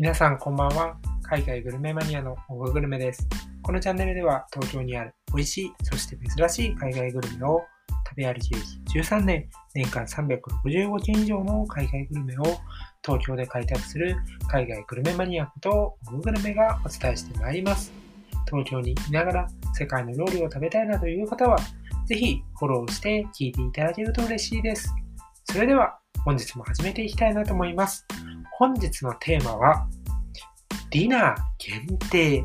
皆さんこんばんは。海外グルメマニアのオググルメです。このチャンネルでは東京にある美味しい、そして珍しい海外グルメを食べ歩き歴13年、年間365件以上の海外グルメを東京で開拓する海外グルメマニアことオググルメがお伝えしてまいります。東京にいながら世界の料理を食べたいなという方は、ぜひフォローして聞いていただけると嬉しいです。それでは本日も始めていきたいなと思います。本日のテーマは、ディナー限定、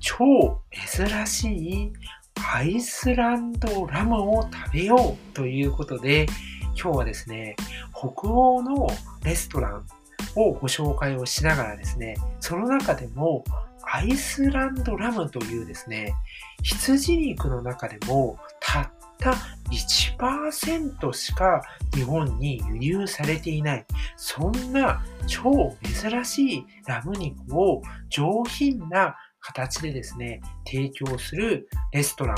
超珍しいアイスランドラムを食べようということで、今日はですね、北欧のレストランをご紹介をしながらですね、その中でもアイスランドラムというですね、羊肉の中でもたった1%しか日本に輸入されていない、そんな超珍しいラム肉を上品な形でですね、提供するレストラン、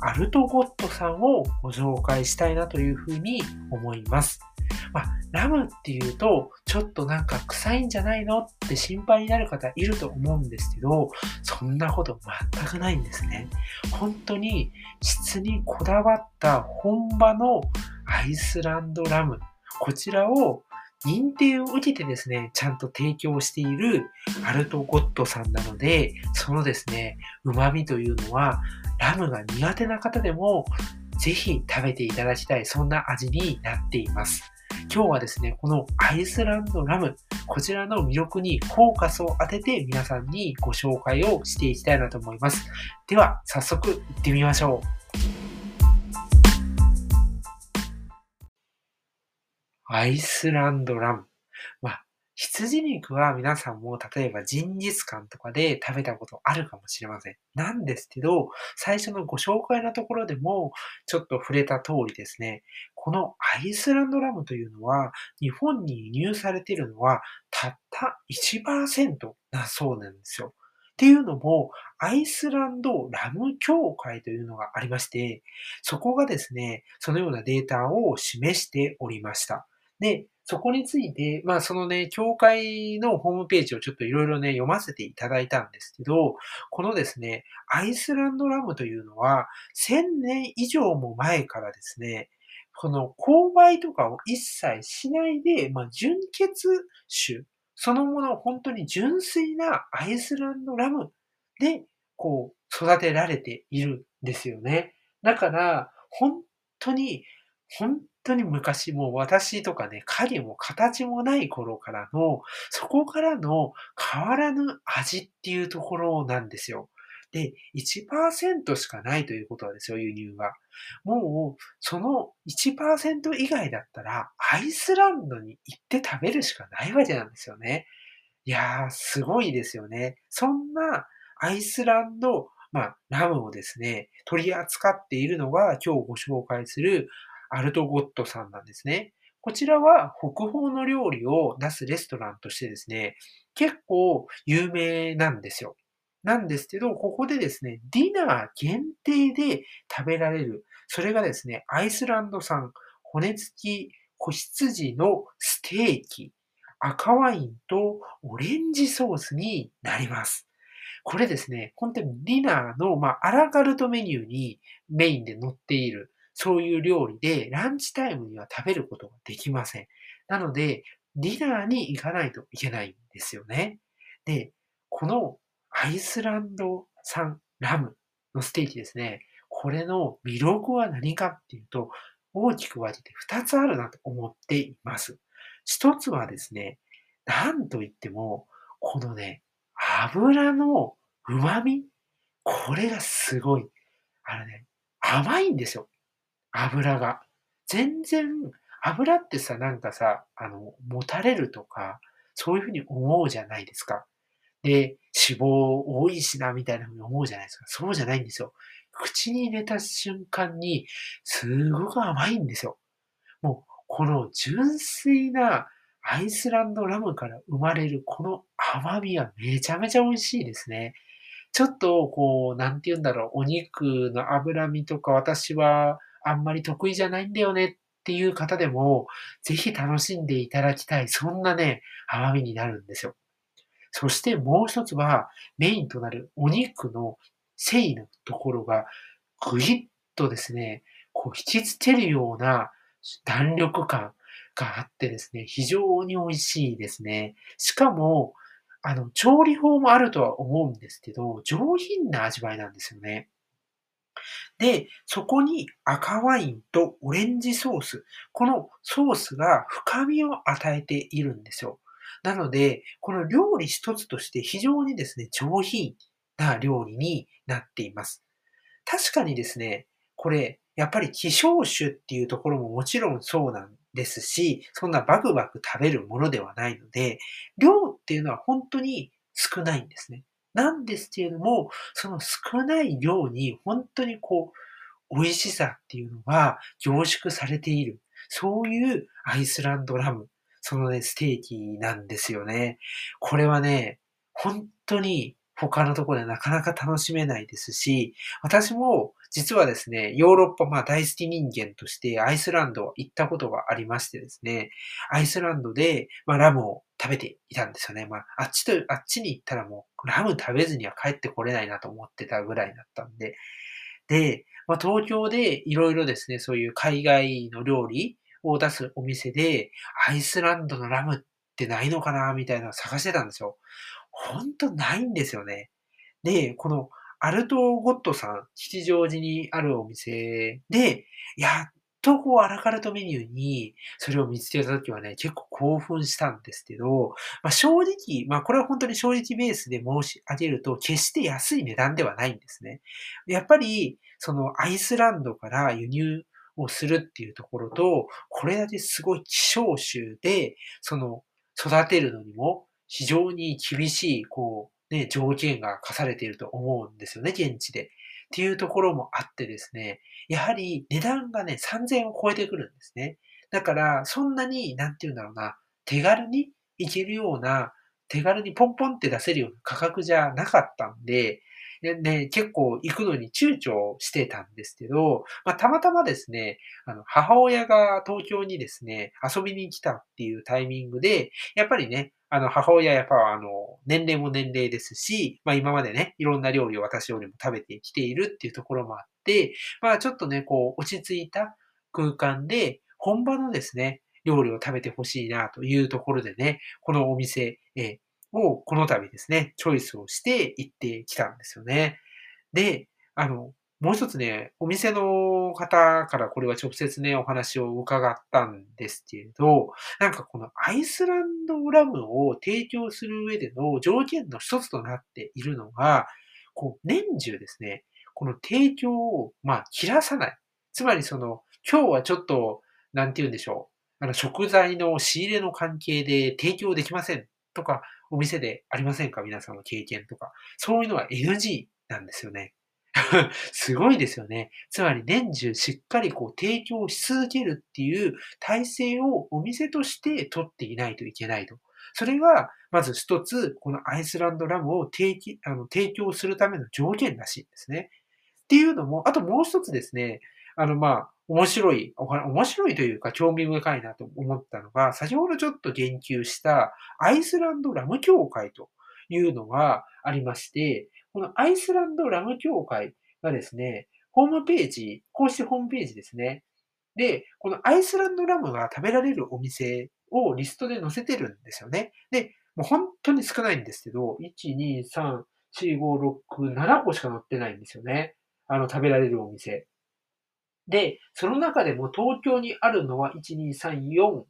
アルトゴットさんをご紹介したいなというふうに思います。まあ、ラムっていうと、ちょっとなんか臭いんじゃないのって心配になる方いると思うんですけど、そんなこと全くないんですね。本当に質にこだわった本場のアイスランドラム、こちらを認定を受けてですね、ちゃんと提供しているアルトゴットさんなので、そのですね、旨味というのは、ラムが苦手な方でも、ぜひ食べていただきたい、そんな味になっています。今日はですね、このアイスランドラム、こちらの魅力にフォーカスを当てて皆さんにご紹介をしていきたいなと思います。では、早速行ってみましょう。アイスランドラム。まあ、羊肉は皆さんも例えばジンギスカンとかで食べたことあるかもしれません。なんですけど、最初のご紹介のところでもちょっと触れた通りですね、このアイスランドラムというのは日本に輸入されているのはたった1%だそうなんですよ。っていうのも、アイスランドラム協会というのがありまして、そこがですね、そのようなデータを示しておりました。で、そこについて、まあそのね、協会のホームページをちょっといろいろね、読ませていただいたんですけど、このですね、アイスランドラムというのは、1000年以上も前からですね、この勾配とかを一切しないで、まあ純血種、そのもの本当に純粋なアイスランドラムで、こう、育てられているんですよね。だから、本当に、本当に昔もう私とかね、影も形もない頃からの、そこからの変わらぬ味っていうところなんですよ。で、1%しかないということはですよ、輸入が。もう、その1%以外だったら、アイスランドに行って食べるしかないわけなんですよね。いやー、すごいですよね。そんなアイスランド、まあ、ラムをですね、取り扱っているのが今日ご紹介するアルトゴットさんなんですね。こちらは北方の料理を出すレストランとしてですね、結構有名なんですよ。なんですけど、ここでですね、ディナー限定で食べられる。それがですね、アイスランド産骨付き子羊のステーキ、赤ワインとオレンジソースになります。これですね、本当にディナーの、まあ、アラカルトメニューにメインで載っている、そういう料理で、ランチタイムには食べることができません。なので、ディナーに行かないといけないんですよね。で、このアイスランド産ラムのステーキですね。これの魅力は何かっていうと、大きく分けて2つあるなと思っています。1つはですね、なんといっても、このね、油の旨味これがすごい。あのね、甘いんですよ。油が。全然、油ってさ、なんかさ、あの、もたれるとか、そういうふうに思うじゃないですか。で、脂肪多いしな、みたいなふうに思うじゃないですか。そうじゃないんですよ。口に入れた瞬間に、すごく甘いんですよ。もう、この純粋なアイスランドラムから生まれるこの甘みはめちゃめちゃ美味しいですね。ちょっと、こう、なんて言うんだろう、お肉の脂身とか私はあんまり得意じゃないんだよねっていう方でも、ぜひ楽しんでいただきたい、そんなね、甘みになるんですよ。そしてもう一つは、メインとなるお肉の繊維のところが、ぐいっとですね、こう引きつけるような弾力感があってですね、非常に美味しいですね。しかも、あの、調理法もあるとは思うんですけど、上品な味わいなんですよね。で、そこに赤ワインとオレンジソース。このソースが深みを与えているんですよ。なので、この料理一つとして非常にですね、上品な料理になっています。確かにですね、これ、やっぱり希少種っていうところももちろんそうなんですし、そんなバクバク食べるものではないので、量っていうのは本当に少ないんですね。なんですけれども、その少ない量に本当にこう、美味しさっていうのが凝縮されている。そういうアイスランドラム、そのね、ステーキなんですよね。これはね、本当に他のところでなかなか楽しめないですし、私も実はですね、ヨーロッパ、まあ大好き人間としてアイスランド行ったことがありましてですね、アイスランドで、まあラムを食べていたんですよね。まああっちと、あっちに行ったらもうラム食べずには帰ってこれないなと思ってたぐらいだったんで、で、まあ東京でいろいろですね、そういう海外の料理を出すお店で、アイスランドのラムってないのかなみたいなのを探してたんですよ。ほんとないんですよね。で、このアルトゴットさん、吉祥寺にあるお店で、いやとこうアラカルトメニューにそれを見つけたときはね、結構興奮したんですけど、まあ、正直、まあこれは本当に正直ベースで申し上げると、決して安い値段ではないんですね。やっぱり、そのアイスランドから輸入をするっていうところと、これだけすごい希少種で、その育てるのにも非常に厳しい、こう、ね、条件が課されていると思うんですよね、現地で。っていうところもあってですね、やはり値段がね、3000を超えてくるんですね。だから、そんなに、なんて言うんだろうな、手軽にいけるような、手軽にポンポンって出せるような価格じゃなかったんで、でね、結構行くのに躊躇してたんですけど、まあ、たまたまですね、あの、母親が東京にですね、遊びに来たっていうタイミングで、やっぱりね、あの、母親やっぱあの、年齢も年齢ですし、まあ今までね、いろんな料理を私よりも食べてきているっていうところもあって、まあちょっとね、こう、落ち着いた空間で、本場のですね、料理を食べてほしいなというところでね、このお店、えをこの度ですね、チョイスをして行ってきたんですよね。で、あの、もう一つね、お店の方からこれは直接ね、お話を伺ったんですけれど、なんかこのアイスランドラムを提供する上での条件の一つとなっているのが、こう、年中ですね、この提供を、まあ、切らさない。つまりその、今日はちょっと、なんて言うんでしょう。あの、食材の仕入れの関係で提供できませんとか、お店でありませんか？皆さんの経験とか。そういうのは NG なんですよね。すごいですよね。つまり年中しっかりこう提供し続けるっていう体制をお店として取っていないといけないと。それが、まず一つ、このアイスランドラムを提あの提供するための条件らしいんですね。っていうのも、あともう一つですね、あの、まあ、面白い、面白いというか興味深いなと思ったのが、先ほどちょっと言及したアイスランドラム協会というのがありまして、このアイスランドラム協会がですね、ホームページ、公式ホームページですね。で、このアイスランドラムが食べられるお店をリストで載せてるんですよね。で、もう本当に少ないんですけど、1、2、3、4、5、6、7個しか載ってないんですよね。あの、食べられるお店。で、その中でも東京にあるのは1、2、3、4、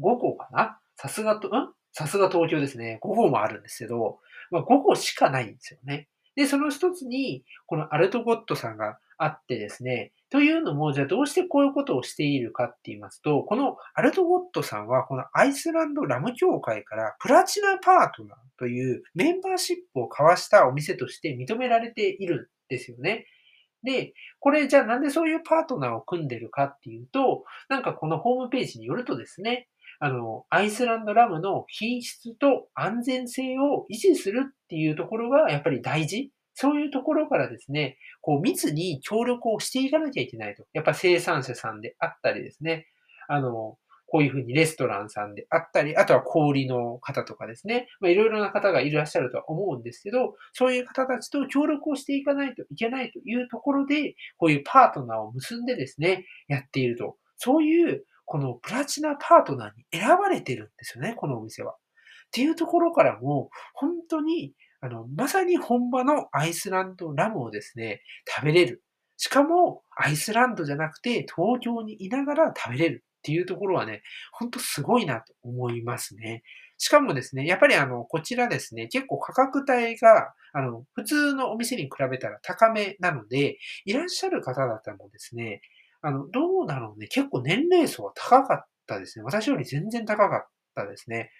5個かな？さすがと、ん？さすが東京ですね。5個もあるんですけど、まあ5個しかないんですよね。で、その一つに、このアルトゴットさんがあってですね、というのも、じゃあどうしてこういうことをしているかって言いますと、このアルトゴットさんは、このアイスランドラム協会からプラチナパートナーというメンバーシップを交わしたお店として認められているんですよね。で、これじゃあなんでそういうパートナーを組んでるかっていうと、なんかこのホームページによるとですね、あの、アイスランドラムの品質と安全性を維持するっていうところがやっぱり大事。そういうところからですね、こう密に協力をしていかなきゃいけないと。やっぱ生産者さんであったりですね、あの、こういうふうにレストランさんであったり、あとは小売りの方とかですね、まあ、いろいろな方がいらっしゃるとは思うんですけど、そういう方たちと協力をしていかないといけないというところで、こういうパートナーを結んでですね、やっていると。そういう、このプラチナパートナーに選ばれてるんですよね、このお店は。っていうところからも、本当に、あの、まさに本場のアイスランドラムをですね、食べれる。しかも、アイスランドじゃなくて、東京にいながら食べれる。っていうところはね、ほんとすごいなと思いますね。しかもですね、やっぱりあの、こちらですね、結構価格帯が、あの、普通のお店に比べたら高めなので、いらっしゃる方々もですね、あの、どうだろうね、結構年齢層は高かったですね。私より全然高かったですね。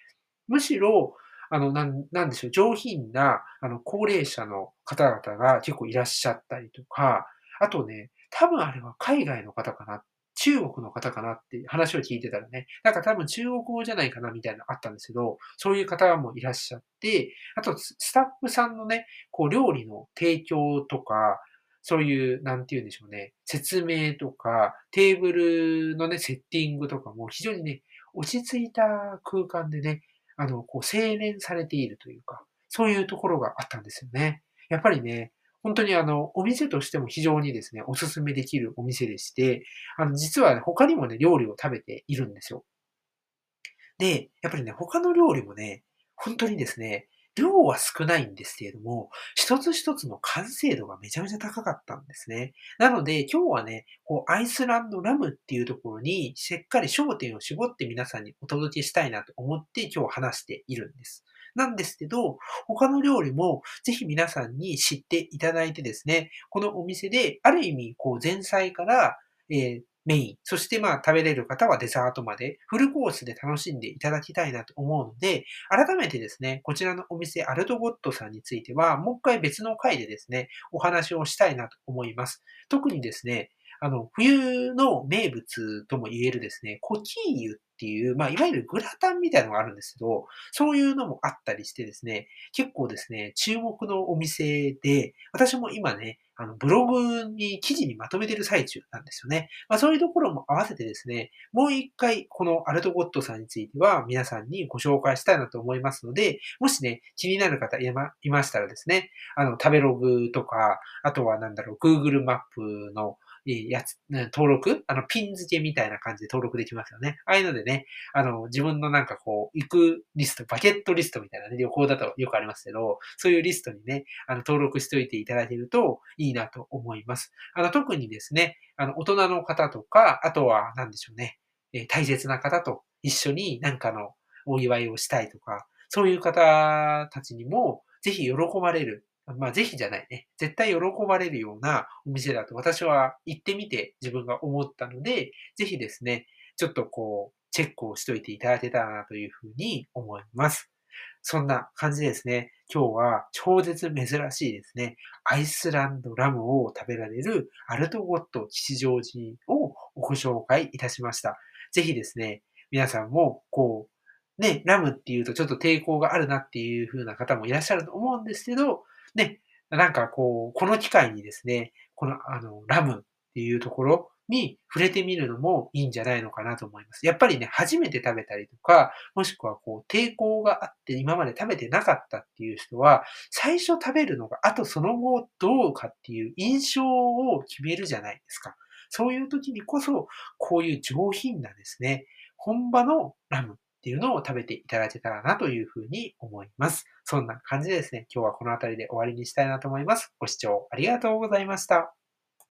むしろ、あの、なん、なんでしょう、上品な、あの、高齢者の方々が結構いらっしゃったりとか、あとね、多分あれは海外の方かな中国の方かなって話を聞いてたらね、なんか多分中国語じゃないかなみたいなのあったんですけど、そういう方もいらっしゃって、あとスタッフさんのね、こう料理の提供とか、そういう、なんて言うんでしょうね、説明とか、テーブルのね、セッティングとかも非常にね、落ち着いた空間でね、あの、こう、精錬されているというか、そういうところがあったんですよね。やっぱりね、本当にあの、お店としても非常にですね、おすすめできるお店でして、あの、実は、ね、他にもね、料理を食べているんですよ。で、やっぱりね、他の料理もね、本当にですね、量は少ないんですけれども、一つ一つの完成度がめちゃめちゃ高かったんですね。なので、今日はね、こう、アイスランドラムっていうところに、しっかり焦点を絞って皆さんにお届けしたいなと思って今日話しているんです。なんですけど、他の料理もぜひ皆さんに知っていただいてですね、このお店である意味、こう前菜から、えー、メイン、そしてまあ食べれる方はデザートまでフルコースで楽しんでいただきたいなと思うので、改めてですね、こちらのお店アルトゴットさんについては、もう一回別の回でですね、お話をしたいなと思います。特にですね、あの、冬の名物とも言えるですね、コキーユっっていう、まあ、いわゆるグラタンみたいなのがあるんですけど、そういうのもあったりしてですね、結構ですね、注目のお店で、私も今ね、あの、ブログに記事にまとめてる最中なんですよね。まあそういうところも合わせてですね、もう一回このアルトゴットさんについては皆さんにご紹介したいなと思いますので、もしね、気になる方いまいましたらですね、あの、食べログとか、あとはなんだろう、Google マップのやつ、登録？あの、ピン付けみたいな感じで登録できますよね。ああいうのでね、あの、自分のなんかこう、行くリスト、バケットリストみたいなね、旅行だとよくありますけど、そういうリストにね、あの、登録しておいていただけるといいなと思います。あの、特にですね、あの、大人の方とか、あとは、なんでしょうね、え大切な方と一緒になんかのお祝いをしたいとか、そういう方たちにも、ぜひ喜ばれるまあ、ぜひじゃないね。絶対喜ばれるようなお店だと私は行ってみて自分が思ったので、ぜひですね、ちょっとこう、チェックをしといていただけたらなというふうに思います。そんな感じですね。今日は超絶珍しいですね。アイスランドラムを食べられるアルトゴット吉祥寺をご紹介いたしました。ぜひですね、皆さんもこう、ね、ラムっていうとちょっと抵抗があるなっていう風な方もいらっしゃると思うんですけど、ね、なんかこう、この機会にですね、この、あの、ラムっていうところに触れてみるのもいいんじゃないのかなと思います。やっぱりね、初めて食べたりとか、もしくはこう、抵抗があって今まで食べてなかったっていう人は、最初食べるのが、あとその後どうかっていう印象を決めるじゃないですか。そういう時にこそ、こういう上品なですね、本場のラムっていうのを食べていただけたらなというふうに思います。そんな感じでですね、今日はこの辺りで終わりにしたいなと思います。ご視聴ありがとうございました。